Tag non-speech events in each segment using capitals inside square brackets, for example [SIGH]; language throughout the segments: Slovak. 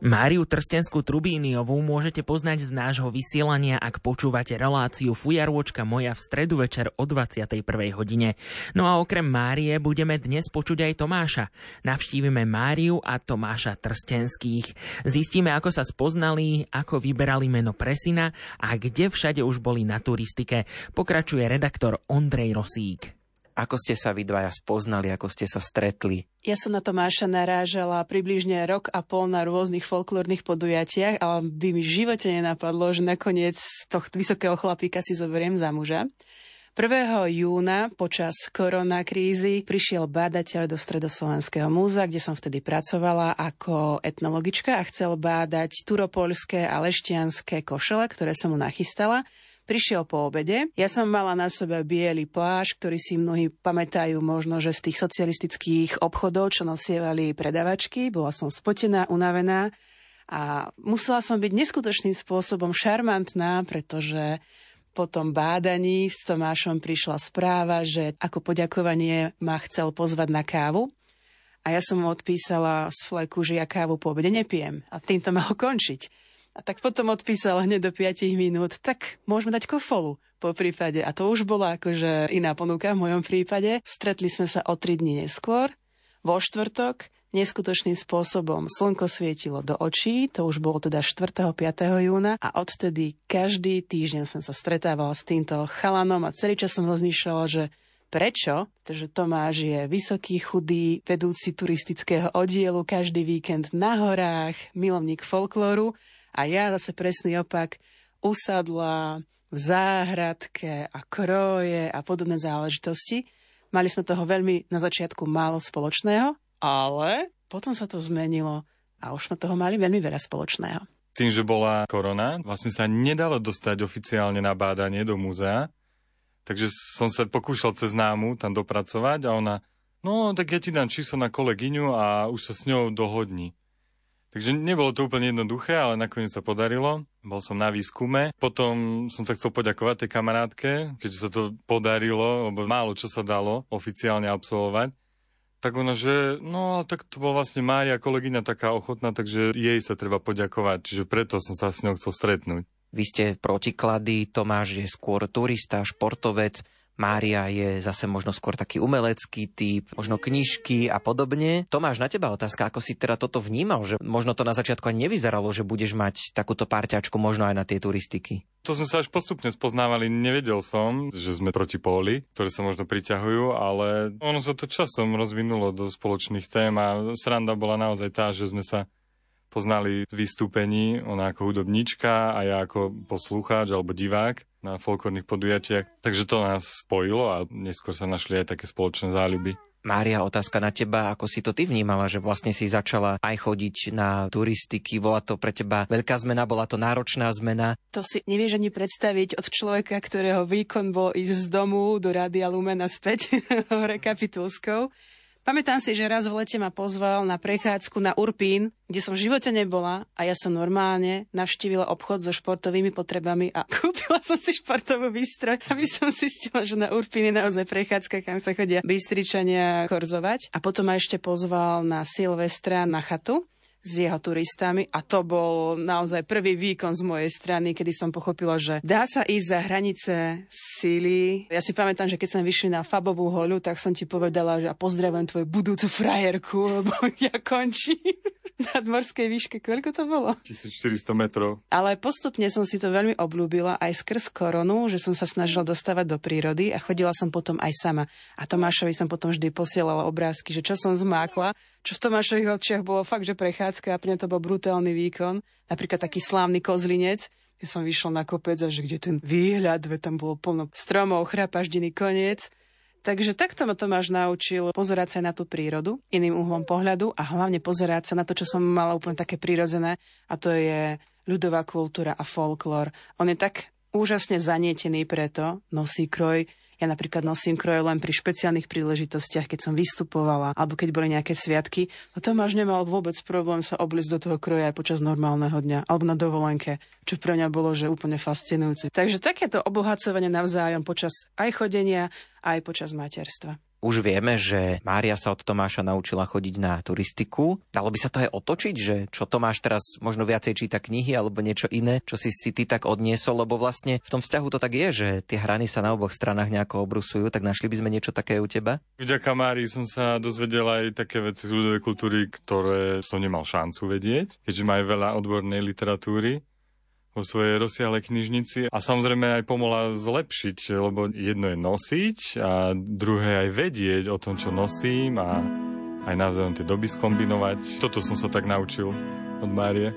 Máriu Trstenskú Trubíniovú môžete poznať z nášho vysielania, ak počúvate reláciu Fujarôčka moja v stredu večer o 21. hodine. No a okrem Márie budeme dnes počuť aj Tomáša. Navštívime Máriu a Tomáša Trstenských. Zistíme, ako sa spoznali, ako vyberali meno pre syna a kde všade už boli na turistike. Pokračuje redaktor Ondrej Rosík. Ako ste sa vy dvaja spoznali, ako ste sa stretli? Ja som na Tomáša narážala približne rok a pol na rôznych folklórnych podujatiach, ale by mi v živote nenapadlo, že nakoniec tohto vysokého chlapíka si zoberiem za muža. 1. júna počas koronakrízy prišiel bádateľ do Stredoslovenského múzea, kde som vtedy pracovala ako etnologička a chcel bádať turopolské a leštianské košele, ktoré som mu nachystala. Prišiel po obede. Ja som mala na sebe biely pláž, ktorý si mnohí pamätajú možno, že z tých socialistických obchodov, čo nosievali predavačky. Bola som spotená, unavená a musela som byť neskutočným spôsobom šarmantná, pretože po tom bádaní s Tomášom prišla správa, že ako poďakovanie ma chcel pozvať na kávu. A ja som mu odpísala z fleku, že ja kávu po obede nepijem. A tým to malo končiť. A tak potom odpísal hneď do 5 minút, tak môžeme dať kofolu po prípade. A to už bola akože iná ponuka v mojom prípade. Stretli sme sa o 3 dní neskôr, vo štvrtok, neskutočným spôsobom slnko svietilo do očí, to už bolo teda 4. 5. júna a odtedy každý týždeň som sa stretávala s týmto chalanom a celý čas som rozmýšľala, že Prečo? Pretože Tomáš je vysoký, chudý, vedúci turistického oddielu, každý víkend na horách, milovník folklóru a ja zase presný opak, usadla v záhradke a kroje a podobné záležitosti. Mali sme toho veľmi na začiatku málo spoločného, ale potom sa to zmenilo a už sme toho mali veľmi veľa spoločného. Tým, že bola korona, vlastne sa nedalo dostať oficiálne na bádanie do múzea, takže som sa pokúšal cez námu tam dopracovať a ona, no tak ja ti dám číslo na kolegyňu a už sa s ňou dohodni. Takže nebolo to úplne jednoduché, ale nakoniec sa podarilo. Bol som na výskume. Potom som sa chcel poďakovať tej kamarátke, keďže sa to podarilo, lebo málo čo sa dalo oficiálne absolvovať. Tak ona, že no, tak to bola vlastne Mária, kolegyňa taká ochotná, takže jej sa treba poďakovať. Čiže preto som sa s ňou chcel stretnúť. Vy ste protiklady, Tomáš je skôr turista, športovec. Mária je zase možno skôr taký umelecký typ, možno knižky a podobne. Tomáš, na teba otázka, ako si teda toto vnímal, že možno to na začiatku ani nevyzeralo, že budeš mať takúto parťačku možno aj na tie turistiky. To sme sa až postupne spoznávali, nevedel som, že sme proti póly, ktoré sa možno priťahujú, ale ono sa to časom rozvinulo do spoločných tém a sranda bola naozaj tá, že sme sa poznali vystúpení, ona ako hudobníčka a ja ako poslucháč alebo divák na folklórnych podujatiach. Takže to nás spojilo a neskôr sa našli aj také spoločné záľuby. Mária, otázka na teba, ako si to ty vnímala, že vlastne si začala aj chodiť na turistiky, bola to pre teba veľká zmena, bola to náročná zmena? To si nevieš ani predstaviť od človeka, ktorého výkon bol ísť z domu do Rádia Lumena späť [LAUGHS] hore Kapitulskou Pamätám si, že raz v lete ma pozval na prechádzku na Urpín, kde som v živote nebola a ja som normálne navštívila obchod so športovými potrebami a [LAUGHS] kúpila som si športovú výstroj, aby som zistila, že na Urpín je naozaj prechádzka, kam sa chodia bystričania korzovať. A potom ma ešte pozval na Silvestra na chatu s jeho turistami a to bol naozaj prvý výkon z mojej strany, kedy som pochopila, že dá sa ísť za hranice síly. Ja si pamätám, že keď sme vyšli na Fabovú holu, tak som ti povedala, že a pozdravujem tvoju budúcu frajerku, [LAUGHS] lebo ja končím [LAUGHS] na dmorskej výške. Koľko to bolo? 1400 metrov. Ale postupne som si to veľmi obľúbila aj skrz koronu, že som sa snažila dostávať do prírody a chodila som potom aj sama. A Tomášovi som potom vždy posielala obrázky, že čo som zmákla čo v Tomášových očiach bolo fakt, že prechádzka a pre mňa to bol brutálny výkon. Napríklad taký slávny kozlinec, kde som vyšla na kopec a že kde ten výhľad, ve tam bolo plno stromov, chrapaždiny, koniec. Takže takto ma Tomáš naučil pozerať sa na tú prírodu iným uhlom pohľadu a hlavne pozerať sa na to, čo som mala úplne také prírodzené a to je ľudová kultúra a folklór. On je tak úžasne zanietený preto, nosí kroj Ja napríklad nosím kroje len pri špeciálnych príležitostiach, keď som vystupovala, alebo keď boli nejaké sviatky. No Tomáš nemal vôbec problém sa obliecť do toho kroja aj počas normálneho dňa, alebo na dovolenke, čo pre mňa bolo že úplne fascinujúce. Takže takéto obohacovanie navzájom počas aj chodenia, aj počas materstva. Už vieme, že Mária sa od Tomáša naučila chodiť na turistiku. Dalo by sa to aj otočiť, že čo Tomáš teraz možno viacej číta knihy alebo niečo iné, čo si si ty tak odniesol, lebo vlastne v tom vzťahu to tak je, že tie hrany sa na oboch stranách nejako obrusujú, tak našli by sme niečo také u teba? Vďaka Márii som sa dozvedel aj také veci z ľudovej kultúry, ktoré som nemal šancu vedieť, keďže majú veľa odbornej literatúry vo svojej rozsiahlej knižnici a samozrejme aj pomohla zlepšiť, lebo jedno je nosiť a druhé aj vedieť o tom, čo nosím a aj navzájom tie doby skombinovať. Toto som sa tak naučil od Márie.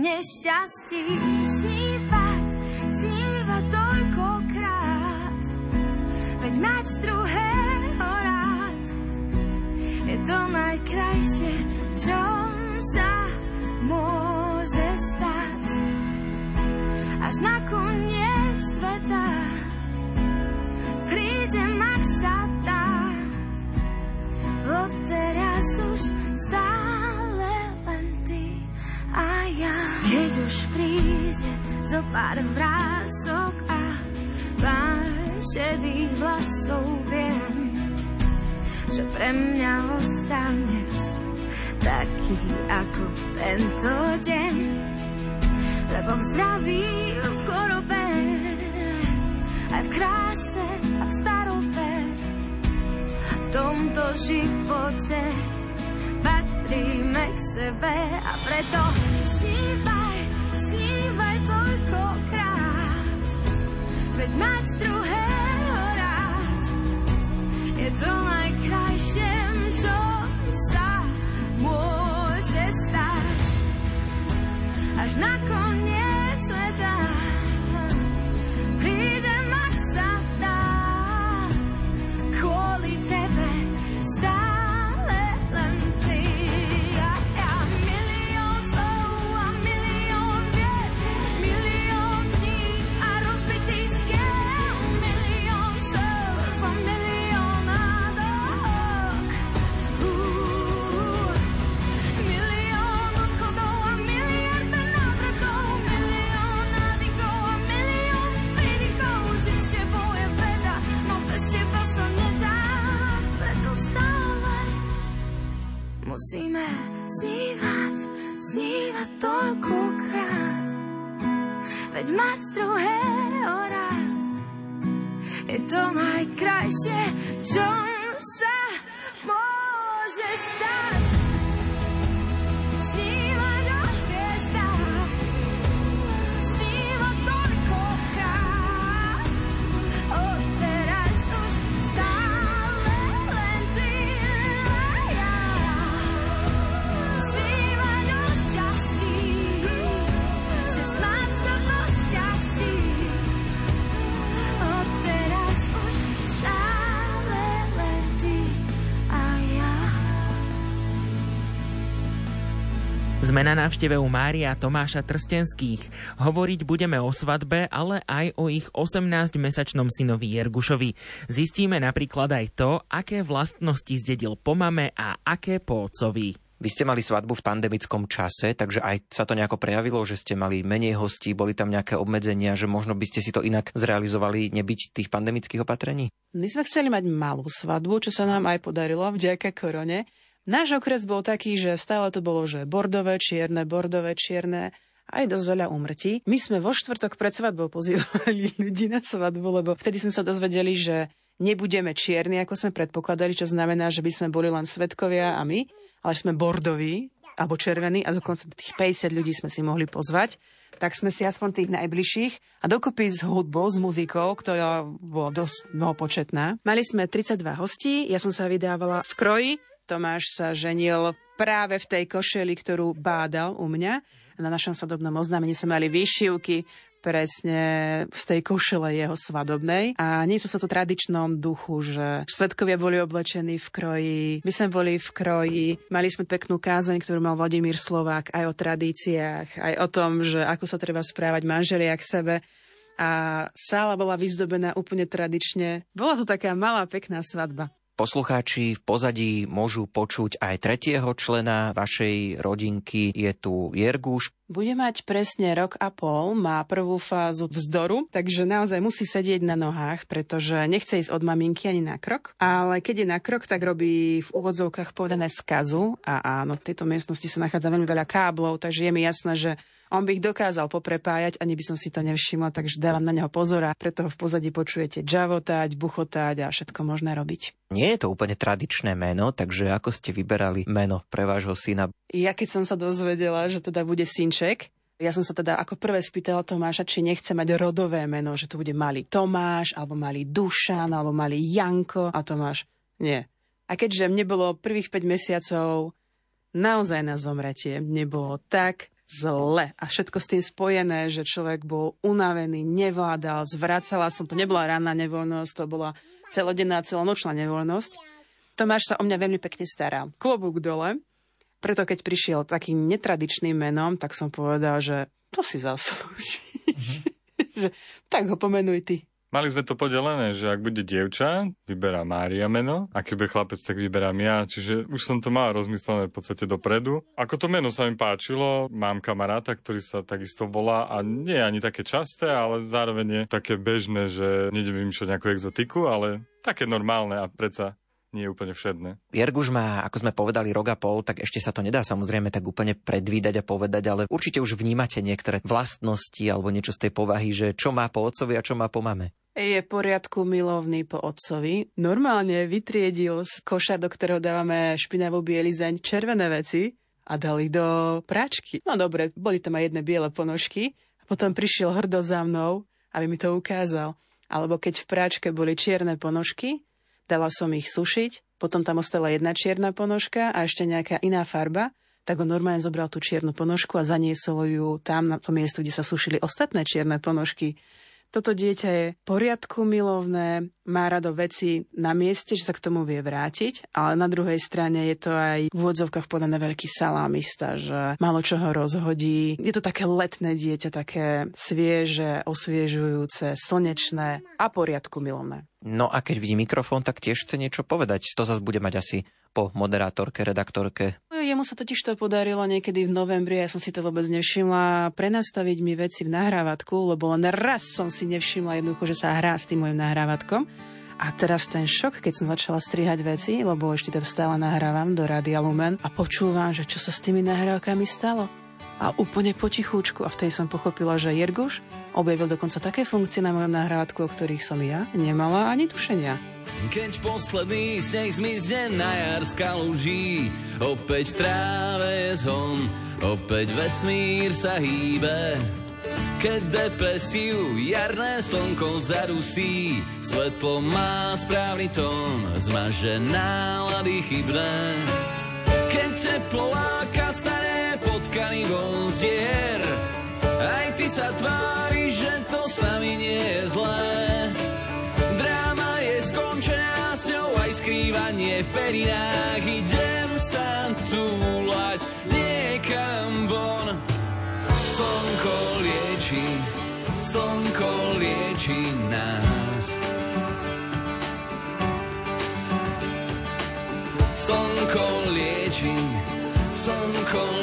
Nešťastí snívať, snívať toľkokrát, veď mať druhého rád je to najkrajšie, čo sa môže stať. Až na koniec sveta prídem, ak sa dá. Odteraz už stále už príde zo pár vrások a pár šedých vlasov, viem, že pre mňa ostaneš taký ako v tento deň. Lebo v zdraví, v chorobe, aj v kráse a v starobe, v tomto živote patríme k sebe a preto snívaj, veď mať druhého rád je to najkrajšie, čo sa môže stať. Až na koniec Sme na návšteve u Mária Tomáša Trstenských. Hovoriť budeme o svadbe, ale aj o ich 18-mesačnom synovi Jergušovi. Zistíme napríklad aj to, aké vlastnosti zdedil po mame a aké po otcovi. Vy ste mali svadbu v pandemickom čase, takže aj sa to nejako prejavilo, že ste mali menej hostí, boli tam nejaké obmedzenia, že možno by ste si to inak zrealizovali nebyť tých pandemických opatrení? My sme chceli mať malú svadbu, čo sa nám aj podarilo vďaka korone. Náš okres bol taký, že stále to bolo, že bordové, čierne, bordové, čierne, aj dosť veľa úmrtí. My sme vo štvrtok pred svadbou pozývali [LAUGHS] ľudí na svadbu, lebo vtedy sme sa dozvedeli, že nebudeme čierni, ako sme predpokladali, čo znamená, že by sme boli len svetkovia a my, ale sme bordoví alebo červení a dokonca tých 50 ľudí sme si mohli pozvať tak sme si aspoň tých najbližších a dokopy s hudbou, s muzikou, ktorá bola dosť mnohopočetná. Mali sme 32 hostí, ja som sa vydávala v kroji, Tomáš sa ženil práve v tej košeli, ktorú bádal u mňa. Na našom sadobnom oznámení sme mali výšivky, presne z tej košele jeho svadobnej. A nie sa to tradičnom duchu, že svetkovia boli oblečení v kroji, my sme boli v kroji, mali sme peknú kázeň, ktorú mal Vladimír Slovák aj o tradíciách, aj o tom, že ako sa treba správať manželia k sebe a sála bola vyzdobená úplne tradične. Bola to taká malá, pekná svadba. Poslucháči v pozadí môžu počuť aj tretieho člena vašej rodinky. Je tu Jerguš. Bude mať presne rok a pol, má prvú fázu vzdoru, takže naozaj musí sedieť na nohách, pretože nechce ísť od maminky ani na krok. Ale keď je na krok, tak robí v úvodzovkách povedané skazu. A áno, v tejto miestnosti sa nachádza veľmi veľa káblov, takže je mi jasné, že on by ich dokázal poprepájať, ani by som si to nevšimla, takže dávam na neho pozor a preto ho v pozadí počujete džavotať, buchotať a všetko možné robiť. Nie je to úplne tradičné meno, takže ako ste vyberali meno pre vášho syna? Ja keď som sa dozvedela, že teda bude synček, ja som sa teda ako prvé spýtala Tomáša, či nechce mať rodové meno, že to bude malý Tomáš, alebo malý Dušan, alebo malý Janko. A Tomáš, nie. A keďže mne bolo prvých 5 mesiacov naozaj na zomretie, mne bolo tak zle. A všetko s tým spojené, že človek bol unavený, nevládal, zvracala som, to nebola ranná nevoľnosť, to bola celodenná, celonočná nevoľnosť. Tomáš sa o mňa veľmi pekne staral. Klobúk dole. Preto keď prišiel takým netradičným menom, tak som povedal, že to si zaslúži. Mm-hmm. [LAUGHS] že, tak ho pomenuj ty. Mali sme to podelené, že ak bude dievča, vyberá Mária meno, a keď bude chlapec, tak vyberám ja. Čiže už som to mal rozmyslené v podstate dopredu. Ako to meno sa mi páčilo, mám kamaráta, ktorý sa takisto volá a nie je ani také časté, ale zároveň je také bežné, že nejdem vymýšľať nejakú exotiku, ale také normálne a predsa nie je úplne všedné. Jerguš má, ako sme povedali, rok a pol, tak ešte sa to nedá samozrejme tak úplne predvídať a povedať, ale určite už vnímate niektoré vlastnosti alebo niečo z tej povahy, že čo má po otcovi a čo má po mame. Je poriadku milovný po otcovi. Normálne vytriedil z koša, do ktorého dávame špinavú bielizeň, červené veci a dal ich do práčky. No dobre, boli tam aj jedné biele ponožky. A potom prišiel hrdo za mnou, aby mi to ukázal. Alebo keď v práčke boli čierne ponožky, dala som ich sušiť, potom tam ostala jedna čierna ponožka a ešte nejaká iná farba, tak on normálne zobral tú čiernu ponožku a zaniesol ju tam na to miesto, kde sa sušili ostatné čierne ponožky. Toto dieťa je poriadku milovné, má rado veci na mieste, že sa k tomu vie vrátiť, ale na druhej strane je to aj v úvodzovkách podané veľký salámista, že malo čo ho rozhodí. Je to také letné dieťa, také svieže, osviežujúce, slnečné a poriadku milovné. No a keď vidí mikrofón, tak tiež chce niečo povedať. To zase bude mať asi po moderátorke, redaktorke? No, jemu sa totiž to podarilo niekedy v novembri, ja som si to vôbec nevšimla, prenastaviť mi veci v nahrávatku, lebo len raz som si nevšimla jednoducho, že sa hrá s tým môjim nahrávatkom. A teraz ten šok, keď som začala strihať veci, lebo ešte teda stále nahrávam do Radia Lumen a počúvam, že čo sa s tými nahrávkami stalo a úplne potichúčku. A vtedy som pochopila, že Jerguš objavil dokonca také funkcie na mojom nahrádku, o ktorých som ja nemala ani tušenia. Keď posledný sneh zmizne na jar z opäť v tráve je zhon, opäť vesmír sa hýbe. Keď depresiu jarné slnko zarusí, svetlo má správny tón, zmaže nálady chybné. Keď teplo láka potkany von zdier. Aj ty sa tvári, že to s nami nie je zlé. Dráma je skončená, s ňou aj skrývanie v perinách. Idem sa túlať niekam von. Slnko lieči, slnko lieči nás. Slnko lieči, slnko lieči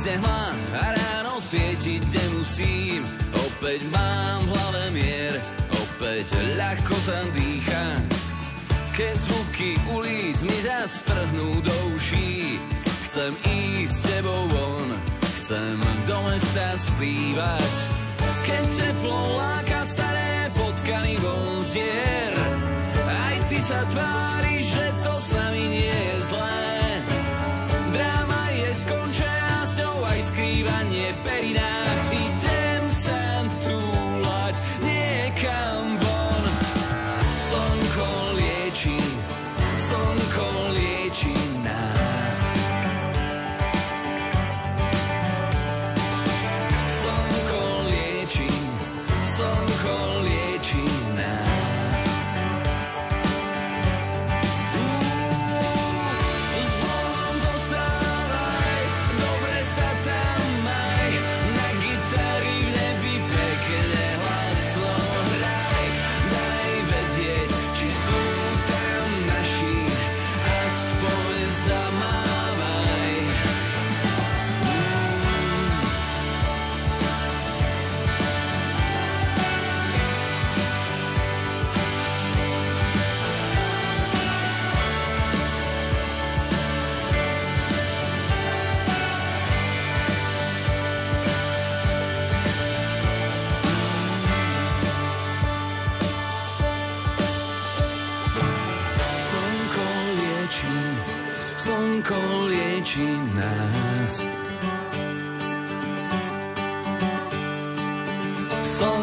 Zmizne hmla a ráno svietiť nemusím, opäť mám v hlave mier, opäť ľahko sa dýcha. Keď zvuky ulic mi zastrhnú do uší, chcem ísť s tebou von, chcem do mesta splývať. Keď teplo láka staré potkany von zdier, aj ty sa tváriš,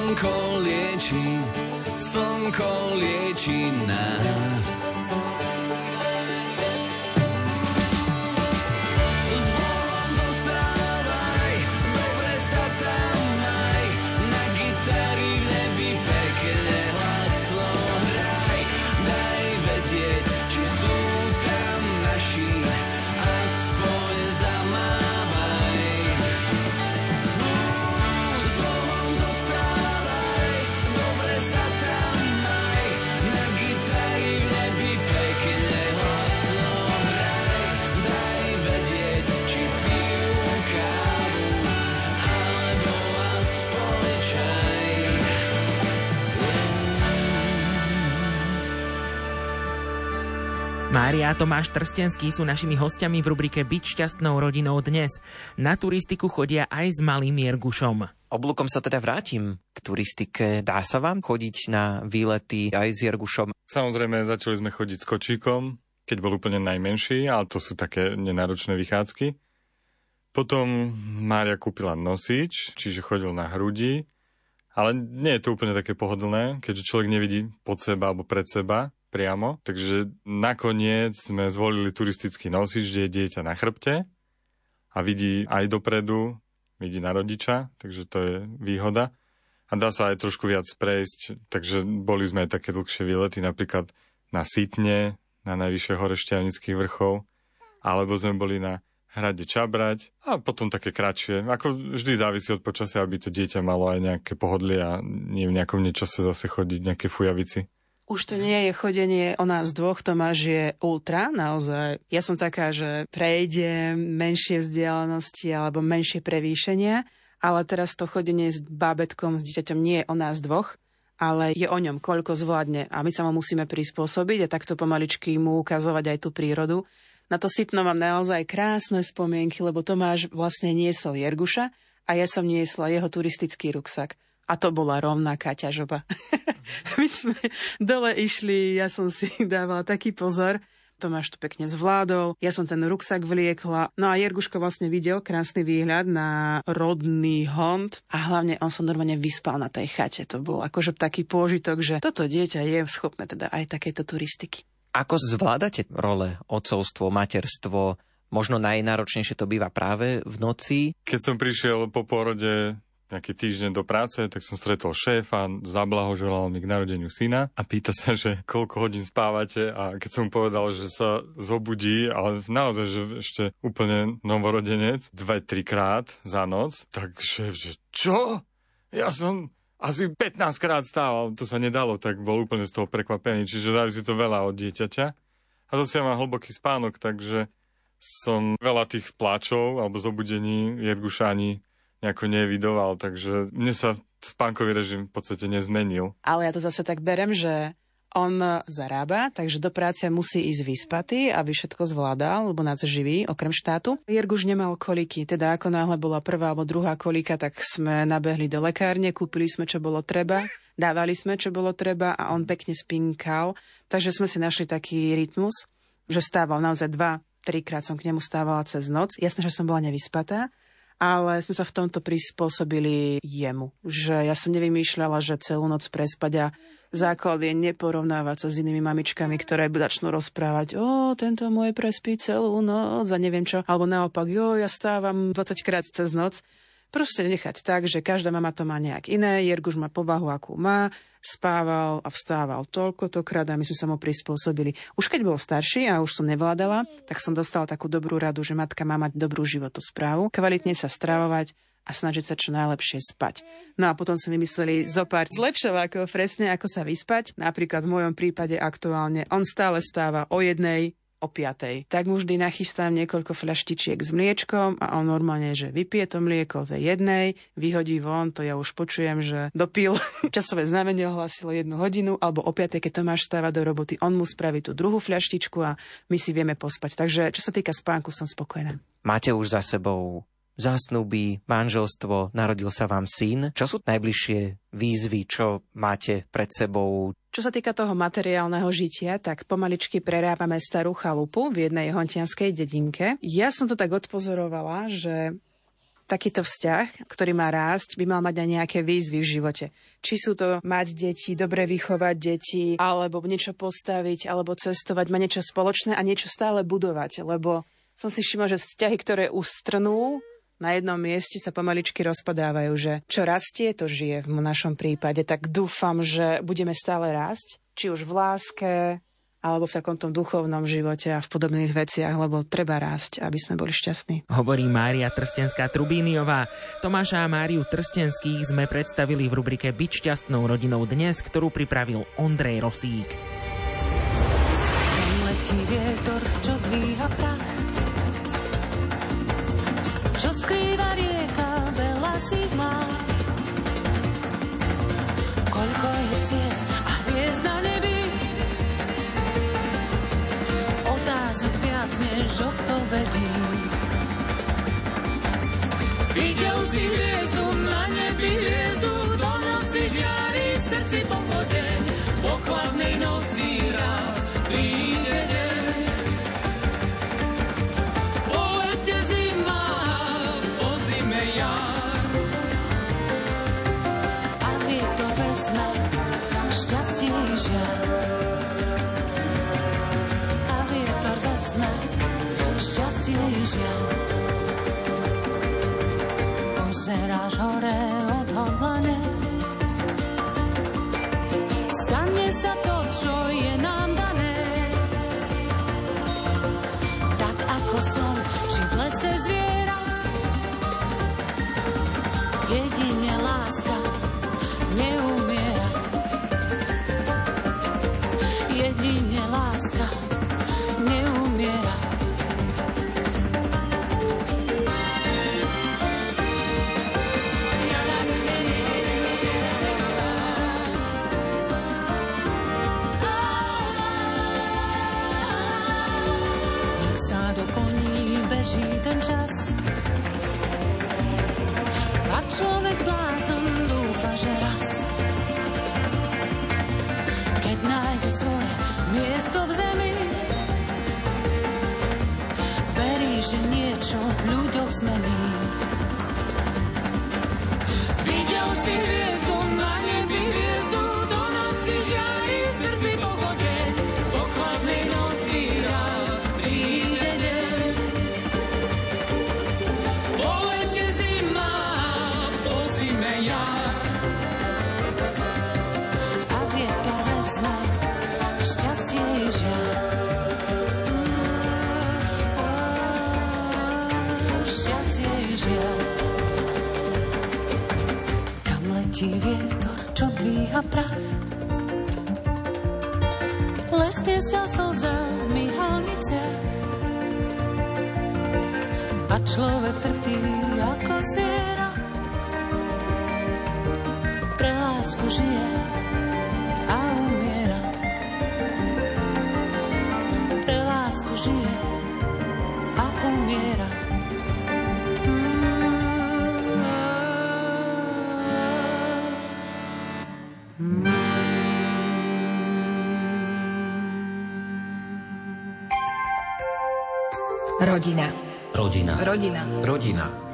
Slnko lieči, slnko lieči nás. A Tomáš Trstenský sú našimi hostiami v rubrike Byť šťastnou rodinou dnes. Na turistiku chodia aj s malým Jergušom. Oblúkom sa teda vrátim k turistike. Dá sa vám chodiť na výlety aj s Jergušom? Samozrejme, začali sme chodiť s kočíkom, keď bol úplne najmenší, ale to sú také nenáročné vychádzky. Potom Mária kúpila nosič, čiže chodil na hrudi, ale nie je to úplne také pohodlné, keďže človek nevidí pod seba alebo pred seba priamo. Takže nakoniec sme zvolili turistický nosič, kde je dieťa na chrbte a vidí aj dopredu, vidí na rodiča, takže to je výhoda. A dá sa aj trošku viac prejsť, takže boli sme aj také dlhšie výlety, napríklad na Sitne, na najvyššie hore Šťavnických vrchov, alebo sme boli na hrade Čabrať a potom také kratšie. Ako vždy závisí od počasia, aby to dieťa malo aj nejaké pohodlie a nie v nejakom nečase zase chodiť nejaké fujavici. Už to nie je chodenie o nás dvoch, Tomáš je ultra, naozaj. Ja som taká, že prejde menšie vzdialenosti alebo menšie prevýšenia, ale teraz to chodenie s bábetkom, s dieťaťom nie je o nás dvoch, ale je o ňom, koľko zvládne a my sa mu musíme prispôsobiť a takto pomaličky mu ukazovať aj tú prírodu. Na to sitno mám naozaj krásne spomienky, lebo Tomáš vlastne niesol Jerguša a ja som niesla jeho turistický ruksak. A to bola rovnaká ťažoba. [LAUGHS] My sme dole išli, ja som si [LAUGHS] dávala taký pozor, Tomáš to pekne zvládol, ja som ten ruksak vliekla, no a Jerguško vlastne videl krásny výhľad na rodný hond a hlavne on sa normálne vyspal na tej chate. To bol akože taký pôžitok, že toto dieťa je schopné teda aj takéto turistiky. Ako zvládate role otcovstvo, materstvo? Možno najnáročnejšie to býva práve v noci. Keď som prišiel po porode nejaký týždeň do práce, tak som stretol šéfa, zablahoželal mi k narodeniu syna a pýta sa, že koľko hodín spávate a keď som mu povedal, že sa zobudí, ale naozaj, že ešte úplne novorodenec, dve, trikrát za noc, tak šéf, že čo? Ja som asi 15 krát stával, to sa nedalo, tak bol úplne z toho prekvapený, čiže závisí to veľa od dieťaťa. A zase ja mám hlboký spánok, takže som veľa tých pláčov alebo zobudení Jerguša ani nejako nevidoval, takže mne sa spánkový režim v podstate nezmenil. Ale ja to zase tak berem, že On zarába, takže do práce musí ísť vyspatý, aby všetko zvládal, lebo nás živí, okrem štátu. Jirguš nemal koliky, teda ako náhle bola prvá alebo druhá kolika, tak sme nabehli do lekárne, kúpili sme, čo bolo treba, dávali sme, čo bolo treba a on pekne spinkal. Takže sme si našli taký rytmus, že stával naozaj dva, trikrát som k nemu stávala cez noc. Jasné, že som bola nevyspatá, ale sme sa v tomto prispôsobili jemu. Že ja som nevymýšľala, že celú noc prespať a základ je neporovnávať sa s inými mamičkami, ktoré začnú rozprávať, o, tento môj prespí celú noc a neviem čo. Alebo naopak, jo, ja stávam 20 krát cez noc. Proste nechať tak, že každá mama to má nejak iné, Jerguš má povahu, akú má, spával a vstával toľko to a my sme sa mu prispôsobili. Už keď bol starší a už som nevládala, tak som dostala takú dobrú radu, že matka má mať dobrú životosprávu, kvalitne sa stravovať a snažiť sa čo najlepšie spať. No a potom si vymysleli zo pár zlepšovákov presne, ako sa vyspať. Napríklad v mojom prípade aktuálne on stále stáva o jednej, o 5. Tak mu vždy nachystám niekoľko fľaštičiek s mliečkom a on normálne, že vypije to mlieko tej jednej, vyhodí von, to ja už počujem, že dopil. [LAUGHS] Časové znamenie ohlasilo jednu hodinu, alebo o 5. keď Tomáš stáva do roboty, on mu spraví tú druhú fľaštičku a my si vieme pospať. Takže čo sa týka spánku, som spokojná. Máte už za sebou zásnuby, manželstvo, narodil sa vám syn. Čo sú najbližšie výzvy, čo máte pred sebou? Čo sa týka toho materiálneho žitia, tak pomaličky prerábame starú chalupu v jednej hontianskej dedinke. Ja som to tak odpozorovala, že takýto vzťah, ktorý má rásť, by mal mať aj nejaké výzvy v živote. Či sú to mať deti, dobre vychovať deti, alebo niečo postaviť, alebo cestovať, mať niečo spoločné a niečo stále budovať, lebo som si všimla, že vzťahy, ktoré ustrnú, na jednom mieste sa pomaličky rozpadávajú, že čo rastie, to žije v našom prípade. Tak dúfam, že budeme stále rásť, či už v láske, alebo v takomto duchovnom živote a v podobných veciach, lebo treba rásť, aby sme boli šťastní. Hovorí Mária Trstenská Trubíniová. Tomáša a Máriu Trstenských sme predstavili v rubrike Byť šťastnou rodinou dnes, ktorú pripravil Ondrej Rosík. letí vietor, čo dvíha čo skrýva rieka, veľa si má. Koľko je ciest a hviezd na nebi, otázok viac než odpovedí. Videl si hviezdu na nebi, hviezdu do noci žiari v srdci pochodeň, po chladnej noci raz príde šťastie i človek blázon dúfa, že raz keď nájde svoje miesto v zemi verí, že niečo v ľuďoch zmení. Videl si hviezdu vietor, čo dvíha prach? Lesne sa slza v myhalniciach a človek trpí ako zviera. Pre lásku žije a umiera. Rodina. Rodina.